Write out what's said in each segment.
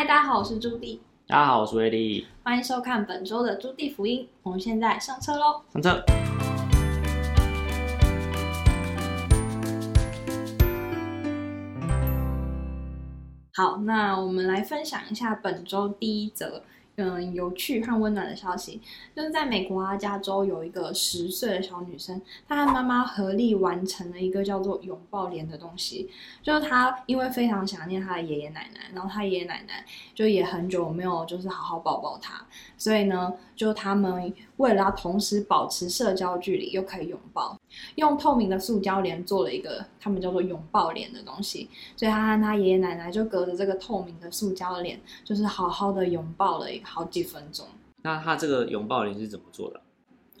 嗨，大家好，我是朱棣。大家好，我是威利。欢迎收看本周的朱棣福音。我们现在上车喽！上车。好，那我们来分享一下本周第一则。嗯，有趣和温暖的消息，就是在美国啊，加州有一个十岁的小女生，她和妈妈合力完成了一个叫做“拥抱脸”的东西。就是她因为非常想念她的爷爷奶奶，然后她爷爷奶奶就也很久没有就是好好抱抱她，所以呢，就他们为了要同时保持社交距离，又可以拥抱，用透明的塑胶帘做了一个他们叫做“拥抱脸”的东西。所以她和她爷爷奶奶就隔着这个透明的塑胶帘，就是好好的拥抱了一。好几分钟。那他这个拥抱帘是怎么做的？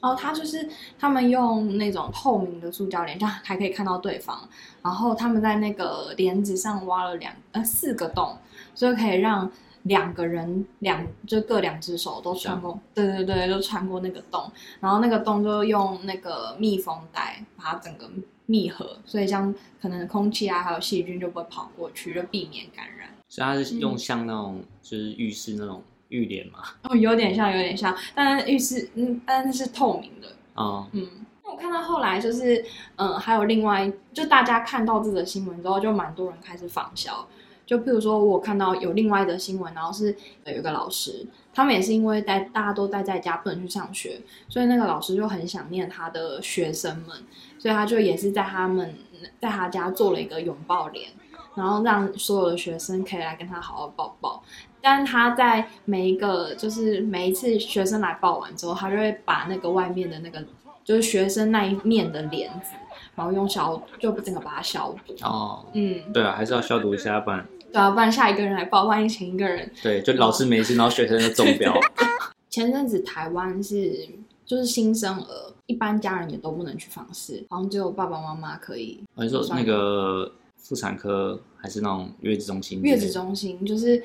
哦，他就是他们用那种透明的塑胶帘，这样还可以看到对方。然后他们在那个帘子上挖了两呃四个洞，所以可以让两个人两就各两只手都穿过。对对对，都穿过那个洞。然后那个洞就用那个密封袋把它整个密合，所以这样可能空气啊还有细菌就不会跑过去，就避免感染。所以他是用像那种、嗯、就是浴室那种。浴帘嘛，哦，有点像，有点像，但是浴室，嗯，但是是透明的，哦，嗯，那我看到后来就是，嗯，还有另外，就大家看到这则新闻之后，就蛮多人开始仿效，就譬如说我看到有另外的新闻，然后是有一个老师，他们也是因为待大家都待在家不能去上学，所以那个老师就很想念他的学生们，所以他就也是在他们在他家做了一个拥抱脸，然后让所有的学生可以来跟他好好抱抱。但他在每一个，就是每一次学生来报完之后，他就会把那个外面的那个，就是学生那一面的帘子，然后用消，就整个把它消毒。哦，嗯，对啊，还是要消毒一下，不然。对啊，不然下一个人来报，万一前一个人。对，就老师没事，然后学生就中标。前阵子台湾是就是新生儿，一般家人也都不能去访视，好像只有爸爸妈妈可以。我说那个妇产科还是那种月子中心？月子中心就是。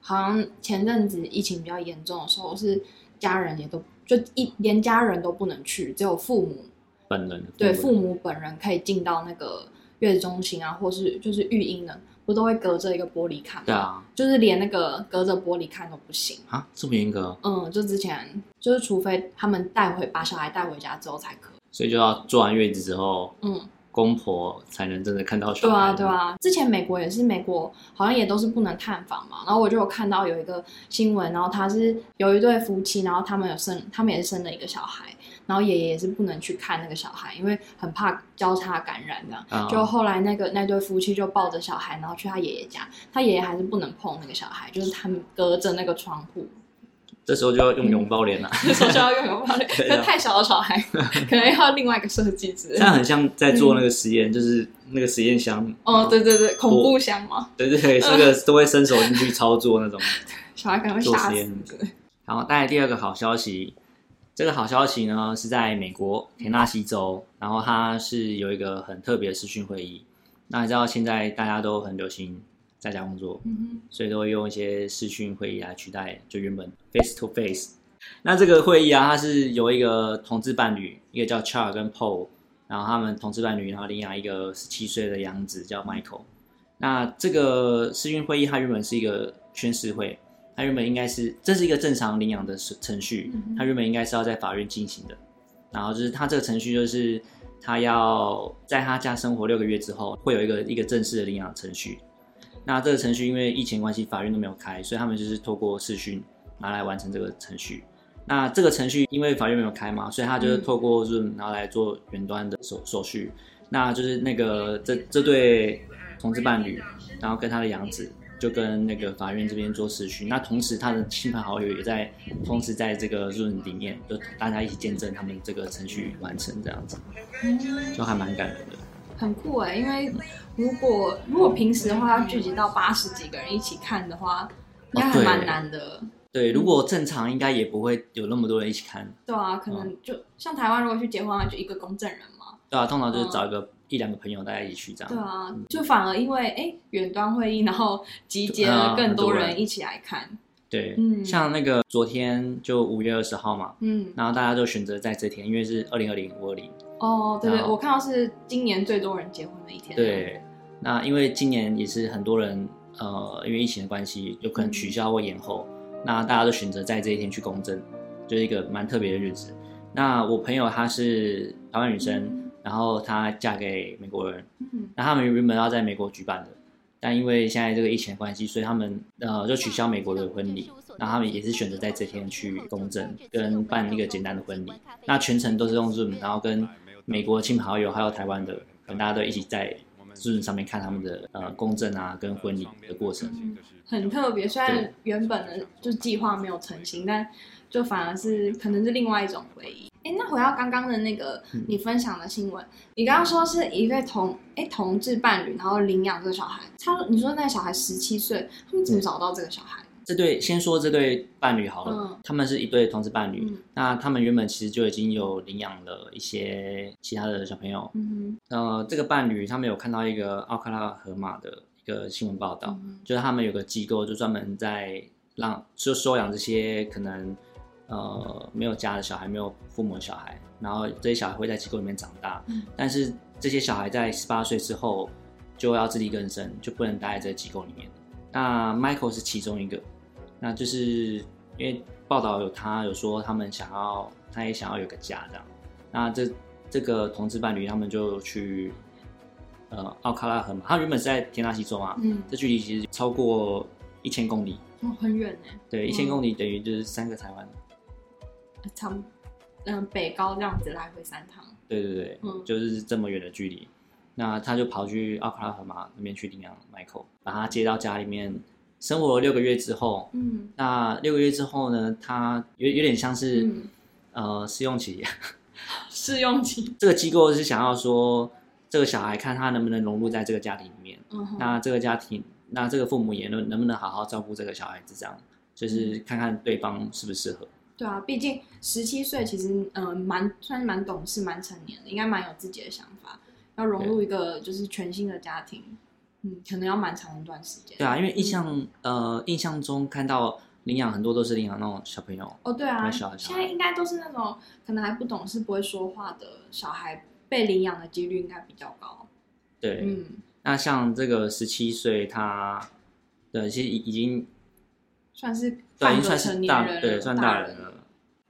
好像前阵子疫情比较严重的时候，是家人也都就一连家人都不能去，只有父母本人对父母本人可以进到那个月子中心啊，或是就是育婴的，不都会隔着一个玻璃看吗？对啊，就是连那个隔着玻璃看都不行啊，这么严格？嗯，就之前就是除非他们带回把小孩带回家之后才可以，所以就要做完月子之后，嗯。公婆才能真的看到小孩。对啊，对啊。之前美国也是，美国好像也都是不能探访嘛。然后我就有看到有一个新闻，然后他是有一对夫妻，然后他们有生，他们也是生了一个小孩，然后爷爷也是不能去看那个小孩，因为很怕交叉感染这样。Oh. 就后来那个那对夫妻就抱着小孩，然后去他爷爷家，他爷爷还是不能碰那个小孩，就是他们隔着那个窗户。这时候就要用拥抱脸了。这时候就要用拥抱脸，可能太小的小孩 可能要另外一个设计之类。这样很像在做那个实验，嗯、就是那个实验箱。哦，对对对，恐怖箱嘛。对对对，这个都会伸手进去操作那种。小孩可能会吓死。然后带来第二个好消息，这个好消息呢是在美国田纳西州，然后它是有一个很特别的视讯会议。那你知道现在大家都很流行。在家工作，嗯哼，所以都会用一些视讯会议来取代就原本 face to face。那这个会议啊，它是有一个同志伴侣，一个叫 Charles 跟 Paul，然后他们同志伴侣，然后领养一个十七岁的养子叫 Michael。那这个视讯会议，它原本是一个宣誓会，它原本应该是这是一个正常领养的程序，它原本应该是要在法院进行的。然后就是他这个程序，就是他要在他家生活六个月之后，会有一个一个正式的领养程序。那这个程序因为疫情关系，法院都没有开，所以他们就是透过视讯拿来完成这个程序。那这个程序因为法院没有开嘛，所以他就是透过 Zoom 拿来做远端的手手续。那就是那个这这对同志伴侣，然后跟他的养子就跟那个法院这边做视讯。那同时他的亲朋好友也在同时在这个 Zoom 里面，就大家一起见证他们这个程序完成这样子，就还蛮感人的。很酷哎，因为如果如果平时的话要聚集到八十几个人一起看的话，应该还蛮难的。哦对。对，如果正常应该也不会有那么多人一起看。对啊，可能就、哦、像台湾如果去结婚就一个公证人嘛。对啊，通常就是找一个、嗯、一两个朋友大家一起去这样。对啊，就反而因为哎远端会议，然后集结了更多人一起来看。对，嗯，像那个昨天就五月二十号嘛，嗯，然后大家就选择在这天，因为是二零二零五二零。哦，对对，我看到是今年最多人结婚的一天。对，那因为今年也是很多人呃，因为疫情的关系，有可能取消或延后，那大家都选择在这一天去公证，就是一个蛮特别的日子。那我朋友她是台湾女生，然后她嫁给美国人，嗯那他们原本要在美国举办的，但因为现在这个疫情的关系，所以他们呃就取消美国的婚礼，那他们也是选择在这天去公证跟办一个简单的婚礼，那全程都是用 Zoom，然后跟美国亲朋好友还有台湾的，跟大家都一起在。就是上面看他们的呃公证啊，跟婚礼的过程，嗯，很特别。虽然原本的就计划没有成型，但就反而是可能是另外一种回忆。哎，那回到刚刚的那个你分享的新闻，嗯、你刚刚说是一对同哎同志伴侣，然后领养这个小孩。他说你说那个小孩十七岁，他们怎么找到这个小孩？这对先说这对伴侣好了，嗯、他们是一对同志伴侣。嗯、那他们原本其实就已经有领养了一些其他的小朋友。嗯，呃，这个伴侣他们有看到一个奥克拉荷马的一个新闻报道，就是他们有个机构就专门在让就收养这些可能呃没有家的小孩，没有父母的小孩，然后这些小孩会在机构里面长大。嗯、但是这些小孩在十八岁之后就要自力更生，就不能待在这个机构里面。那 Michael 是其中一个。那就是因为报道有他有说他们想要，他也想要有个家这样。那这这个同志伴侣他们就去呃奥克拉荷马，他原本是在田纳西州嘛，嗯，这距离其实超过一千公里，哦，很远呢。对，一千公里等于就是三个台湾，长嗯、呃、北高这样子来回三趟。对对对，嗯，就是这么远的距离。那他就跑去奥克拉荷马那边去领养 Michael，把他接到家里面。生活了六个月之后，嗯，那六个月之后呢，他有有点像是，嗯、呃，试用期。试用期。这个机构是想要说，这个小孩看他能不能融入在这个家庭里面。嗯哼。那这个家庭，那这个父母也能能不能好好照顾这个小孩子，这样就是看看对方适不适合。对啊，毕竟十七岁其实，嗯、呃，蛮算是蛮懂事、蛮成年的，应该蛮有自己的想法，要融入一个就是全新的家庭。嗯，可能要蛮长一段时间。对啊，因为印象、嗯、呃印象中看到领养很多都是领养那种小朋友。哦，对啊，小小现在应该都是那种可能还不懂事、不会说话的小孩被领养的几率应该比较高。对，嗯，那像这个十七岁，他对其实已经算是对，已经算是大对，算大人了。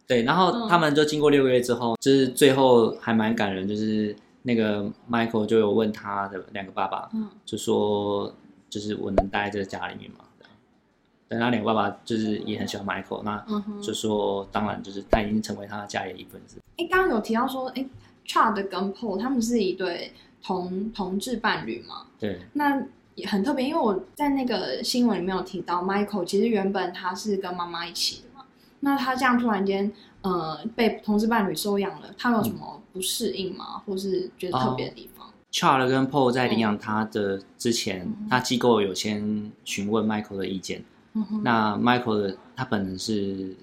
对，然后他们就经过六个月之后，嗯、就是最后还蛮感人，就是。那个 Michael 就有问他的两个爸爸，嗯，就说就是我能待在家里面吗？对，那两个爸爸就是也很喜欢 Michael，那就说当然就是他已经成为他的家里的一份子。哎、欸，刚刚有提到说，哎、欸、Chad 跟 Paul 他们是一对同同志伴侣嘛？对，那也很特别，因为我在那个新闻里面有提到 Michael，其实原本他是跟妈妈一起的嘛，那他这样突然间呃被同志伴侣收养了，他有什么？嗯不适应吗？或是觉得特别的地方？Charles、oh, 跟 Paul 在领养他的之前，嗯、他机构有先询问 Michael 的意见。那 Michael 的他本人是，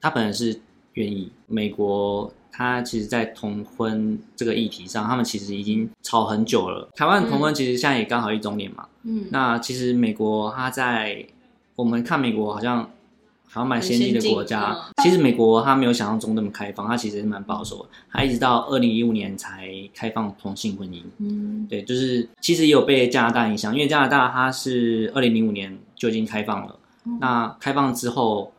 他本人是愿意。美国他其实，在同婚这个议题上，他们其实已经吵很久了。台湾同婚其实现在也刚好一周年嘛。嗯。那其实美国他在我们看美国好像。好像蛮先进的国家，其实美国它没有想象中那么开放，它其实是蛮保守的。它一直到二零一五年才开放同性婚姻。嗯，对，就是其实也有被加拿大影响，因为加拿大它是二零零五年就已经开放了。嗯、那开放之后，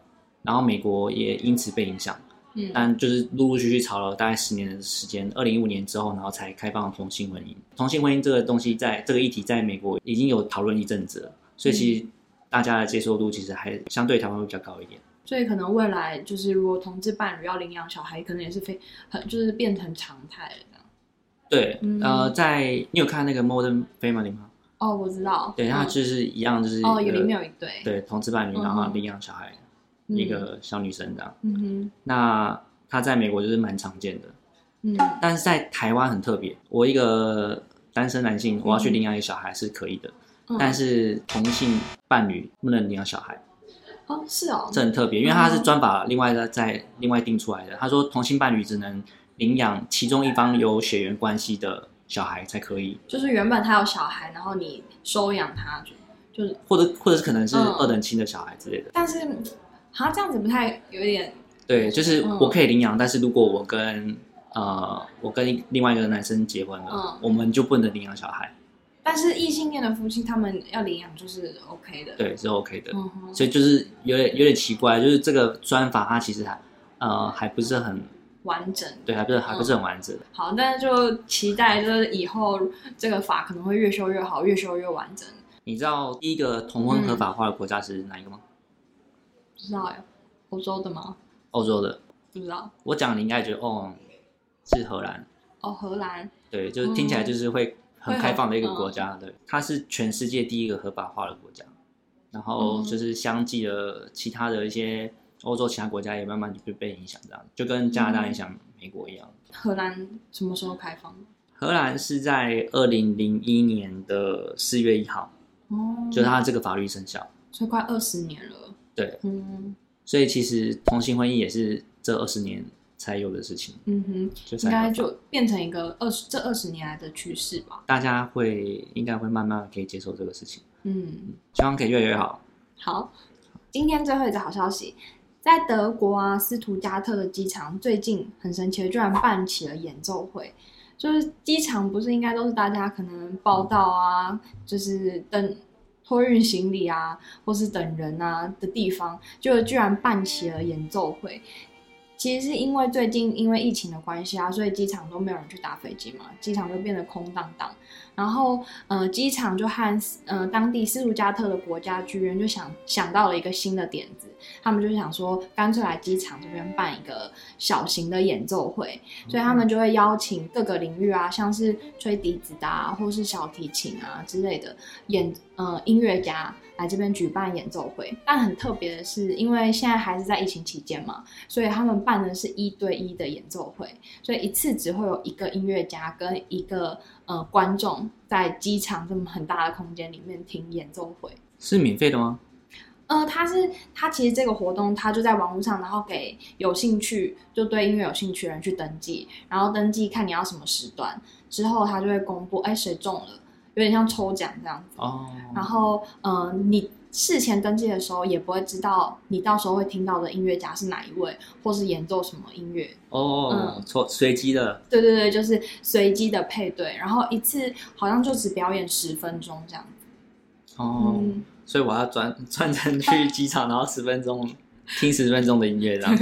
然后美国也因此被影响。嗯，但就是陆陆续续吵了大概十年的时间，二零一五年之后，然后才开放同性婚姻。同性婚姻这个东西在，在这个议题在美国已经有讨论一阵子了，所以其实。大家的接受度其实还相对台湾会比较高一点，所以可能未来就是如果同志伴侣要领养小孩，可能也是非很就是变成常态了这样。对，嗯、呃，在你有看那个 Modern Family 吗？哦，我知道。对，它就是一样，就是哦，里面有一对对同志伴侣，然后领养小孩，嗯、一个小女生这样。嗯哼。那他在美国就是蛮常见的，嗯，但是在台湾很特别。我一个单身男性，我要去领养一个小孩是可以的。嗯但是同性伴侣不能领养小孩。哦，是哦，这很特别，因为他是专法另外的再另外定出来的。他说同性伴侣只能领养其中一方有血缘关系的小孩才可以，就是原本他有小孩，然后你收养他，就就是。或者或者是可能是二等亲的小孩之类的。但是好像这样子不太有一点对，就是我可以领养，但是如果我跟呃我跟另外一个男生结婚了，我们就不能领养小孩。但是异性恋的夫妻他们要领养就是 OK 的，对，是 OK 的。嗯哼，所以就是有点有点奇怪，就是这个专法它其实还呃还不是很完整，对，还不是还不是很完整。嗯。好，但是就期待就是以后这个法可能会越修越好，越修越完整。你知道第一个同婚合法化的国家是哪一个吗？嗯、不知道呀，欧洲的吗？欧洲的，不知道。我讲你应该觉得哦，是荷兰。哦，荷兰。对，就是听起来就是会很开放的一个国家。嗯、对，它是全世界第一个合法化的国家，然后就是相继的其他的一些欧洲其他国家也慢慢就被影响，这样就跟加拿大影响美国一样。荷兰什么时候开放？荷兰是在二零零一年的四月一号。哦，就是他这个法律生效，所以快二十年了。对，嗯，所以其实同性婚姻也是这二十年才有的事情。嗯哼，应该就变成一个二十这二十年来的趋势吧。大家会应该会慢慢可以接受这个事情。嗯，希望可以越来越好。好，今天最后一个好消息，在德国啊，斯图加特的机场最近很神奇的，居然办起了演奏会。就是机场不是应该都是大家可能报到啊，就是等托运行李啊，或是等人啊的地方，就居然办起了演奏会。其实是因为最近因为疫情的关系啊，所以机场都没有人去打飞机嘛，机场就变得空荡荡。然后，呃，机场就和呃当地斯图加特的国家剧院就想想到了一个新的点子，他们就想说，干脆来机场这边办一个小型的演奏会，所以他们就会邀请各个领域啊，像是吹笛子的啊，或是小提琴啊之类的演呃音乐家。来这边举办演奏会，但很特别的是，因为现在还是在疫情期间嘛，所以他们办的是一对一的演奏会，所以一次只会有一个音乐家跟一个呃观众在机场这么很大的空间里面听演奏会。是免费的吗？呃，他是他其实这个活动他就在网络上，然后给有兴趣就对音乐有兴趣的人去登记，然后登记看你要什么时段，之后他就会公布，哎，谁中了。有点像抽奖这样子。哦，然后嗯、呃，你事前登记的时候也不会知道你到时候会听到的音乐家是哪一位，或是演奏什么音乐哦，嗯，随随机的，对对对，就是随机的配对，然后一次好像就只表演十分钟这样子哦，嗯、所以我要专专程去 机场，然后十分钟听十分钟的音乐这样。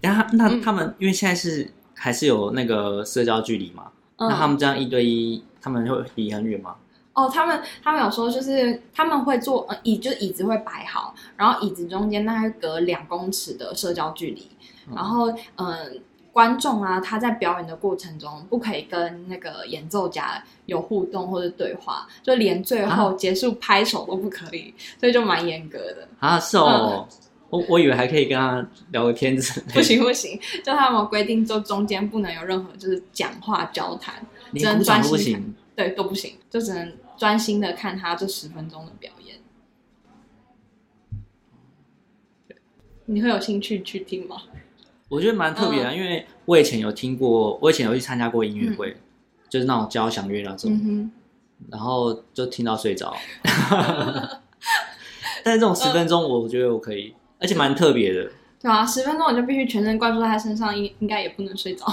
然 后那他们、嗯、因为现在是还是有那个社交距离嘛，嗯、那他们这样一对一。他们会离很远吗？哦，他们他们有说，就是他们会坐呃椅，就是椅子会摆好，然后椅子中间大概隔两公尺的社交距离。嗯、然后嗯、呃，观众啊，他在表演的过程中不可以跟那个演奏家有互动或者对话，就连最后结束拍手都不可以，啊、所以就蛮严格的啊。是哦，嗯、我我以为还可以跟他聊个天之类。不行不行，就他们规定，就中间不能有任何就是讲话交谈。只能专心看，对，都不行，就只能专心的看他这十分钟的表演。你会有兴趣去听吗？我觉得蛮特别的，嗯、因为我以前有听过，我以前有去参加过音乐会，嗯、就是那种交响乐那种，嗯、然后就听到睡着。但是这种十分钟，我觉得我可以，嗯、而且蛮特别的。对啊，十分钟我就必须全神贯注在他身上，应应该也不能睡着。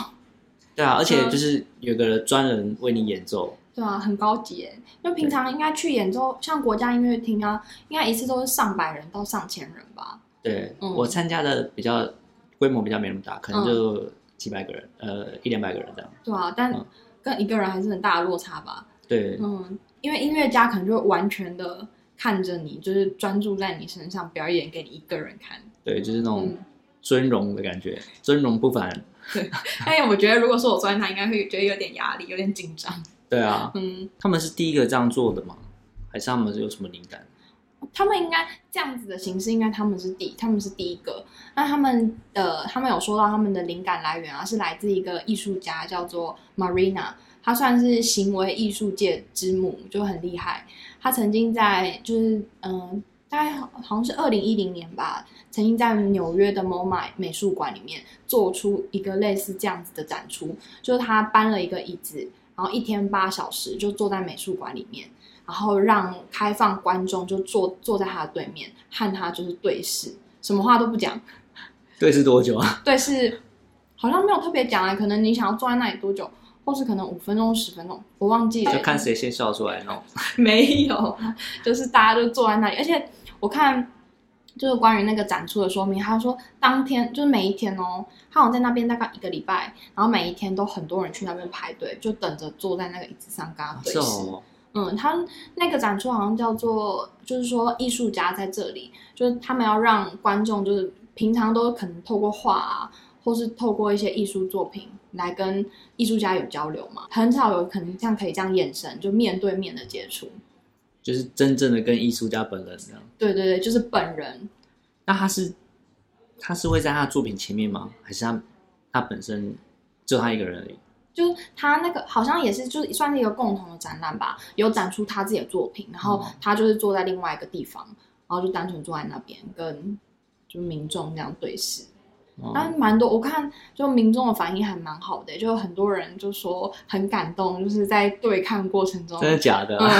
对啊，而且就是有个专人为你演奏。对啊，很高级耶。就平常应该去演奏，像国家音乐厅啊，应该一次都是上百人到上千人吧。对，嗯、我参加的比较规模比较没那么大，可能就几百个人，嗯、呃，一两百个人这样。对啊，但跟一个人还是很大的落差吧。对，嗯，因为音乐家可能就完全的看着你，就是专注在你身上表演给你一个人看。对，就是那种尊荣的感觉，嗯、尊荣不凡。对，哎，我觉得如果说我坐在他，应该会觉得有点压力，有点紧张。对啊，嗯，他们是第一个这样做的吗？还是他们是有什么灵感？他们应该这样子的形式，应该他们是第，他们是第一个。那他们的，他们有说到他们的灵感来源啊，是来自一个艺术家叫做 Marina，他算是行为艺术界之母，就很厉害。他曾经在就是嗯。呃大概好像是二零一零年吧，曾经在纽约的某买美术馆里面做出一个类似这样子的展出，就是他搬了一个椅子，然后一天八小时就坐在美术馆里面，然后让开放观众就坐坐在他的对面，和他就是对视，什么话都不讲。对视多久啊？对视好像没有特别讲啊，可能你想要坐在那里多久，或是可能五分钟、十分钟，我忘记了，就看谁先笑出来那种。没有，就是大家都坐在那里，而且我看就是关于那个展出的说明，他说当天就是每一天哦，他好像在那边大概一个礼拜，然后每一天都很多人去那边排队，就等着坐在那个椅子上跟他对视。哦、嗯，他那个展出好像叫做，就是说艺术家在这里，就是他们要让观众就是平常都可能透过画啊。或是透过一些艺术作品来跟艺术家有交流嘛，很少有可能像可以这样眼神就面对面的接触，就是真正的跟艺术家本人这样。对对对，就是本人。那他是他是会在他的作品前面吗？还是他他本身就他一个人而已？就是他那个好像也是，就是算是一个共同的展览吧，有展出他自己的作品，然后他就是坐在另外一个地方，然后就单纯坐在那边跟就民众这样对视。但蛮多，我看就民众的反应还蛮好的，就很多人就说很感动，就是在对抗过程中，真的假的？嗯、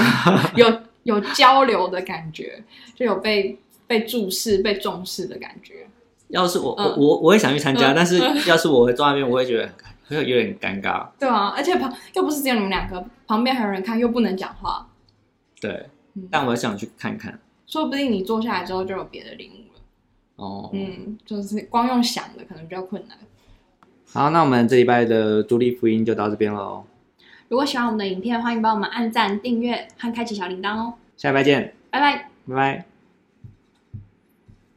有有交流的感觉，就有被被注视、被重视的感觉。要是我、嗯、我我也想去参加、嗯，但是要是我会坐那边，我会觉得会有点尴尬。对啊，而且旁又不是只有你们两个，旁边还有人看，又不能讲话。对、嗯，但我想去看看，说不定你坐下来之后就有别的领悟。哦，嗯，就是光用想的可能比较困难。好，那我们这礼拜的独立福音就到这边喽。如果喜欢我们的影片，欢迎帮我们按赞、订阅和开启小铃铛哦。下礼拜见，拜拜，拜拜。